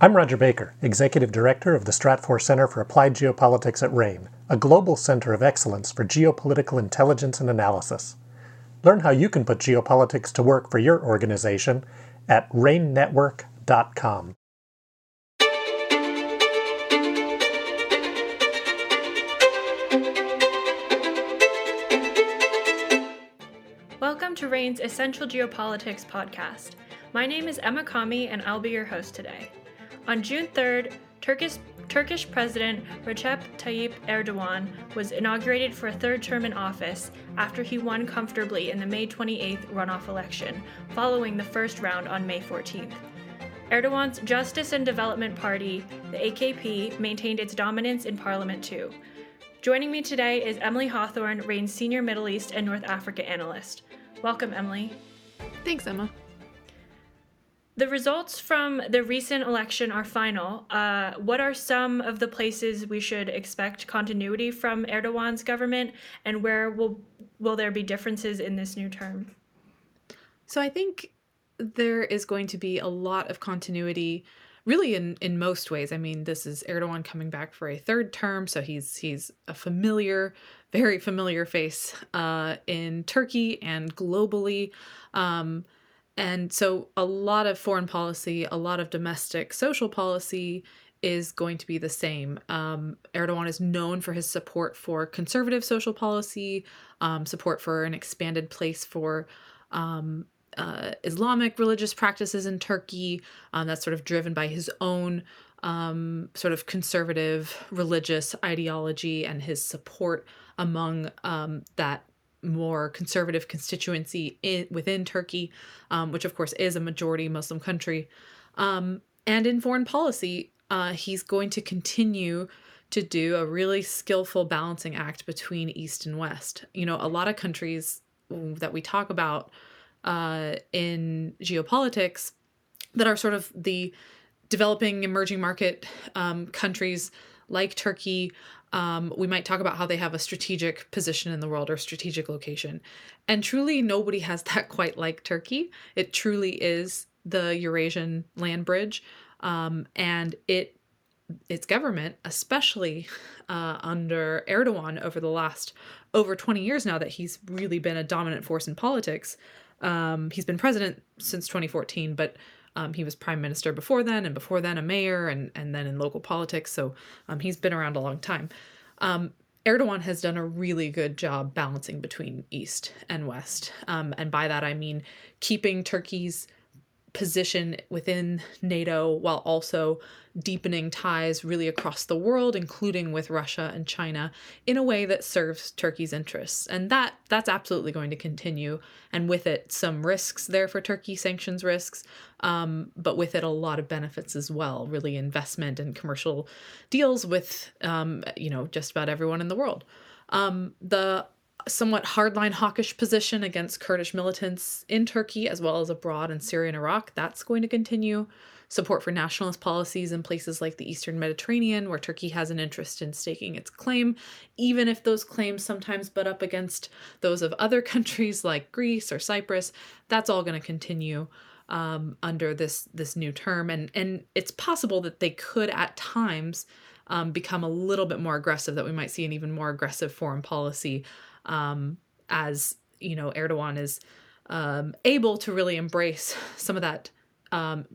I'm Roger Baker, Executive Director of the Stratfor Center for Applied Geopolitics at RANE, a global center of excellence for geopolitical intelligence and analysis. Learn how you can put geopolitics to work for your organization at ranenetwork.com. Welcome to RANE's Essential Geopolitics podcast. My name is Emma Kami, and I'll be your host today. On June 3rd, Turkish, Turkish President Recep Tayyip Erdogan was inaugurated for a third term in office after he won comfortably in the May 28th runoff election, following the first round on May 14th. Erdogan's Justice and Development Party, the AKP, maintained its dominance in parliament too. Joining me today is Emily Hawthorne, RANE's Senior Middle East and North Africa Analyst. Welcome, Emily. Thanks, Emma. The results from the recent election are final. Uh, what are some of the places we should expect continuity from Erdogan's government, and where will will there be differences in this new term? So I think there is going to be a lot of continuity really in in most ways i mean this is erdogan coming back for a third term so he's he's a familiar very familiar face uh, in turkey and globally um, and so a lot of foreign policy, a lot of domestic social policy is going to be the same. Um, Erdogan is known for his support for conservative social policy, um, support for an expanded place for um, uh, Islamic religious practices in Turkey. Um, that's sort of driven by his own um, sort of conservative religious ideology and his support among um, that more conservative constituency in, within Turkey, um, which of course is a majority Muslim country. Um, and in foreign policy, uh, he's going to continue to do a really skillful balancing act between East and West. You know, a lot of countries that we talk about uh, in geopolitics that are sort of the developing emerging market um, countries like Turkey um, we might talk about how they have a strategic position in the world or strategic location. And truly, nobody has that quite like Turkey. It truly is the Eurasian land bridge. Um, and it its government, especially uh, under Erdogan over the last over 20 years now that he's really been a dominant force in politics. Um, he's been president since 2014, but um, he was prime minister before then, and before then a mayor, and and then in local politics. So um, he's been around a long time. Um, Erdogan has done a really good job balancing between East and West, um, and by that I mean keeping Turkey's position within NATO while also deepening ties really across the world including with Russia and China in a way that serves Turkey's interests. And that that's absolutely going to continue. And with it some risks there for Turkey sanctions risks um, but with it a lot of benefits as well really investment and commercial deals with um, you know just about everyone in the world. Um, the somewhat hardline hawkish position against Kurdish militants in Turkey as well as abroad in Syria and Iraq. That's going to continue. Support for nationalist policies in places like the Eastern Mediterranean, where Turkey has an interest in staking its claim, even if those claims sometimes butt up against those of other countries like Greece or Cyprus. That's all going to continue um, under this this new term, and and it's possible that they could at times um, become a little bit more aggressive. That we might see an even more aggressive foreign policy um, as you know Erdogan is um, able to really embrace some of that um,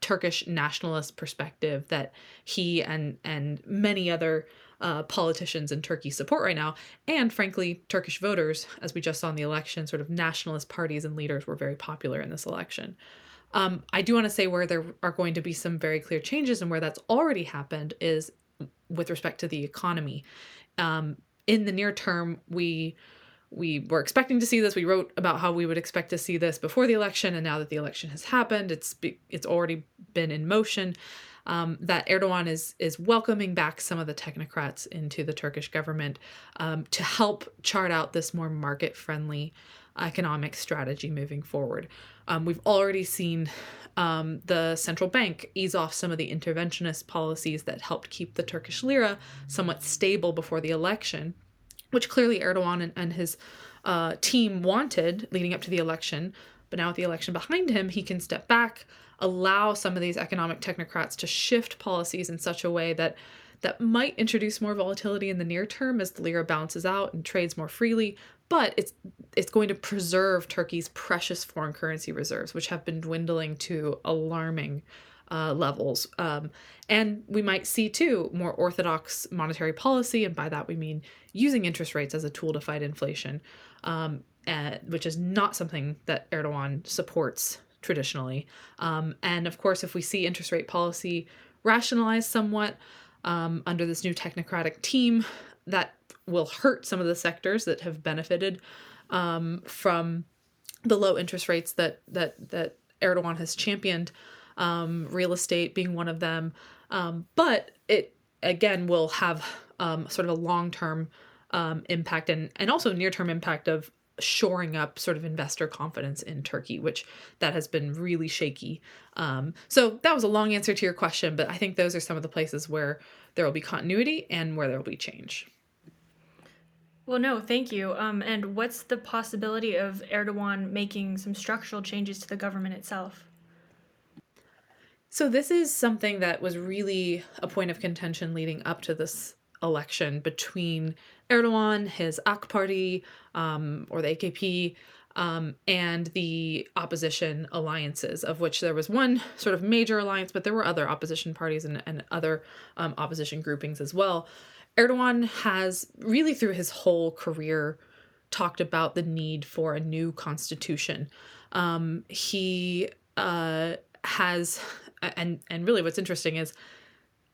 Turkish nationalist perspective that he and and many other uh, politicians in Turkey support right now, and frankly, Turkish voters, as we just saw in the election, sort of nationalist parties and leaders were very popular in this election. Um, I do want to say where there are going to be some very clear changes and where that's already happened is with respect to the economy. Um, in the near term, we we were expecting to see this. We wrote about how we would expect to see this before the election, and now that the election has happened, it's it's already been in motion. Um, that Erdogan is is welcoming back some of the technocrats into the Turkish government um, to help chart out this more market friendly economic strategy moving forward. Um, we've already seen um, the central bank ease off some of the interventionist policies that helped keep the Turkish lira somewhat stable before the election, which clearly Erdogan and, and his uh, team wanted leading up to the election. But now with the election behind him, he can step back, allow some of these economic technocrats to shift policies in such a way that that might introduce more volatility in the near term as the lira bounces out and trades more freely, but it's it's going to preserve Turkey's precious foreign currency reserves, which have been dwindling to alarming uh, levels. Um, and we might see too more orthodox monetary policy, and by that we mean using interest rates as a tool to fight inflation, um, uh, which is not something that Erdogan supports traditionally. Um, and of course, if we see interest rate policy rationalized somewhat um, under this new technocratic team, that will hurt some of the sectors that have benefited um, from the low interest rates that that that Erdogan has championed um, real estate being one of them. Um, but it again will have um, sort of a long term um, impact and and also near term impact of shoring up sort of investor confidence in Turkey, which that has been really shaky. Um, so that was a long answer to your question, but I think those are some of the places where there will be continuity and where there will be change. Well, no, thank you. Um, and what's the possibility of Erdogan making some structural changes to the government itself? So this is something that was really a point of contention leading up to this election between Erdogan, his AK Party, um, or the AKP, um, and the opposition alliances, of which there was one sort of major alliance, but there were other opposition parties and, and other um, opposition groupings as well. Erdogan has really, through his whole career, talked about the need for a new constitution. Um, he uh, has and and really what's interesting is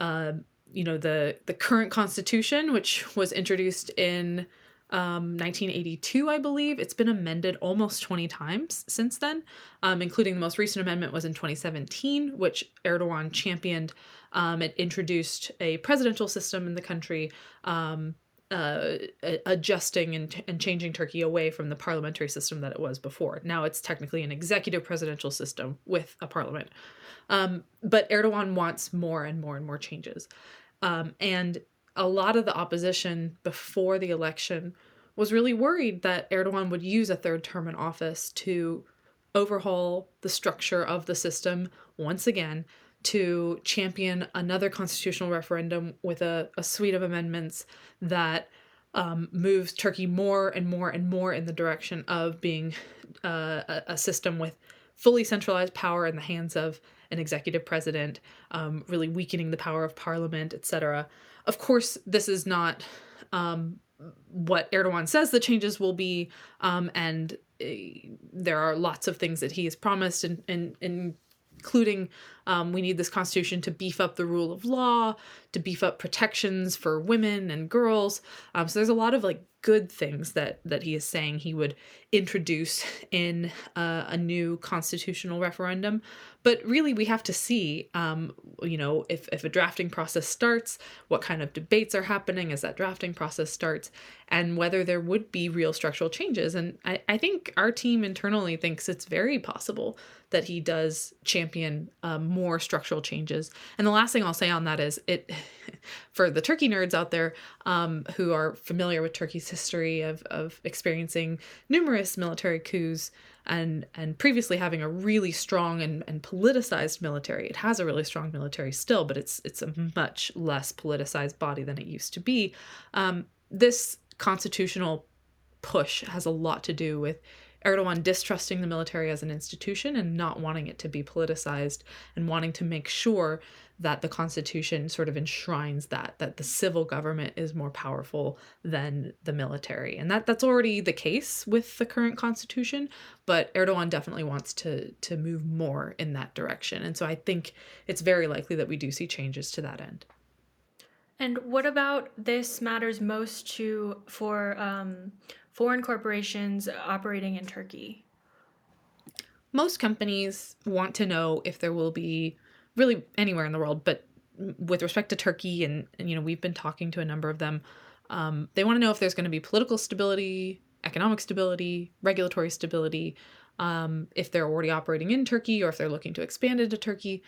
uh, you know the the current constitution which was introduced in um, 1982 i believe it's been amended almost 20 times since then um, including the most recent amendment was in 2017 which erdogan championed um, it introduced a presidential system in the country um, uh, adjusting and, and changing Turkey away from the parliamentary system that it was before. Now it's technically an executive presidential system with a parliament. Um, but Erdogan wants more and more and more changes. Um, and a lot of the opposition before the election was really worried that Erdogan would use a third term in office to overhaul the structure of the system once again to champion another constitutional referendum with a, a suite of amendments that um, moves Turkey more and more and more in the direction of being uh, a, a system with fully centralized power in the hands of an executive president, um, really weakening the power of parliament, etc. Of course, this is not um, what Erdogan says the changes will be, um, and uh, there are lots of things that he has promised, and, and, and including um, we need this constitution to beef up the rule of law, to beef up protections for women and girls. Um, so there's a lot of like good things that that he is saying he would introduce in uh, a new constitutional referendum. But really we have to see um, you know if, if a drafting process starts what kind of debates are happening as that drafting process starts and whether there would be real structural changes. And I, I think our team internally thinks it's very possible that he does champion um, more structural changes. And the last thing i'll say on that is it for the turkey nerds out there um, who are familiar with turkey's history of, of experiencing numerous military coups and and previously having a really strong and, and politicized military. It has a really strong military still, but it's it's a much less politicized body than it used to be. Um, this constitutional push has a lot to do with Erdogan distrusting the military as an institution and not wanting it to be politicized and wanting to make sure that the constitution sort of enshrines that that the civil government is more powerful than the military. And that that's already the case with the current constitution but Erdogan definitely wants to to move more in that direction. And so I think it's very likely that we do see changes to that end. And what about this matters most to for um, foreign corporations operating in Turkey? Most companies want to know if there will be really anywhere in the world, but with respect to Turkey, and, and you know, we've been talking to a number of them. Um, they want to know if there's going to be political stability, economic stability, regulatory stability, um, if they're already operating in Turkey or if they're looking to expand into Turkey.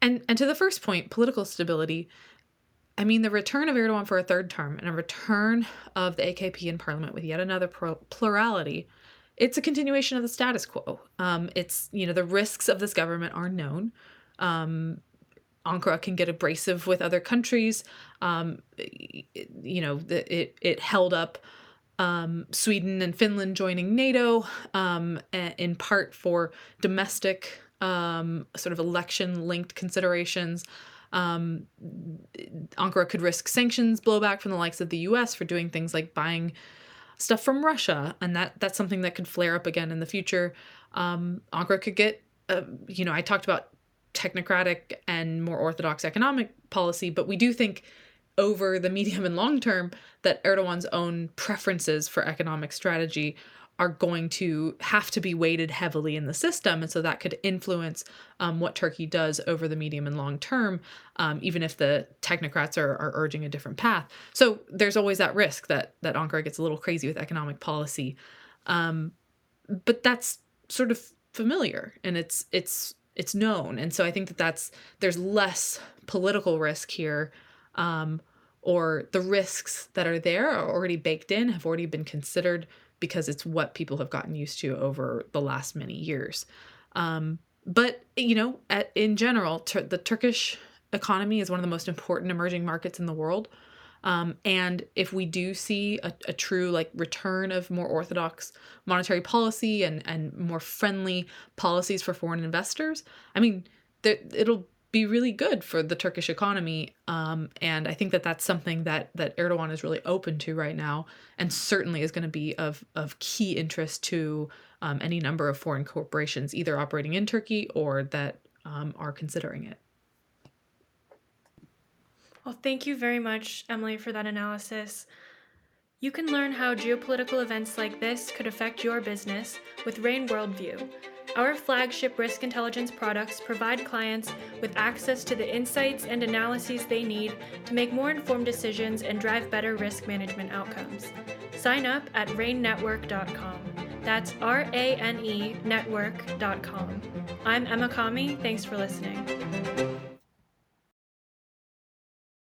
And and to the first point, political stability. I mean, the return of Erdogan for a third term and a return of the AKP in parliament with yet another plurality it's a continuation of the status quo. Um, it's you know the risks of this government are known. Um, Ankara can get abrasive with other countries. Um, you know, it it held up um, Sweden and Finland joining NATO um, in part for domestic um, sort of election linked considerations. Um, Ankara could risk sanctions blowback from the likes of the U.S. for doing things like buying stuff from Russia, and that that's something that could flare up again in the future. Um, Ankara could get, uh, you know, I talked about technocratic and more orthodox economic policy, but we do think over the medium and long term that Erdogan's own preferences for economic strategy are going to have to be weighted heavily in the system. And so that could influence um, what Turkey does over the medium and long term, um, even if the technocrats are, are urging a different path. So there's always that risk that, that Ankara gets a little crazy with economic policy. Um, but that's sort of familiar and it's, it's, it's known. And so I think that that's, there's less political risk here um, or the risks that are there are already baked in, have already been considered because it's what people have gotten used to over the last many years. Um, but you know, at, in general, ter- the Turkish economy is one of the most important emerging markets in the world. Um, and if we do see a, a, true like return of more orthodox monetary policy and and more friendly policies for foreign investors, I mean, there, it'll be really good for the Turkish economy. Um, and I think that that's something that that Erdogan is really open to right now, and certainly is going to be of of key interest to um, any number of foreign corporations, either operating in Turkey or that um, are considering it. Well, thank you very much, Emily, for that analysis. You can learn how geopolitical events like this could affect your business with RANE Worldview our flagship risk intelligence products provide clients with access to the insights and analyses they need to make more informed decisions and drive better risk management outcomes. Sign up at ranenetwork.com. That's R A N E network.com. I'm Emma Kami. Thanks for listening.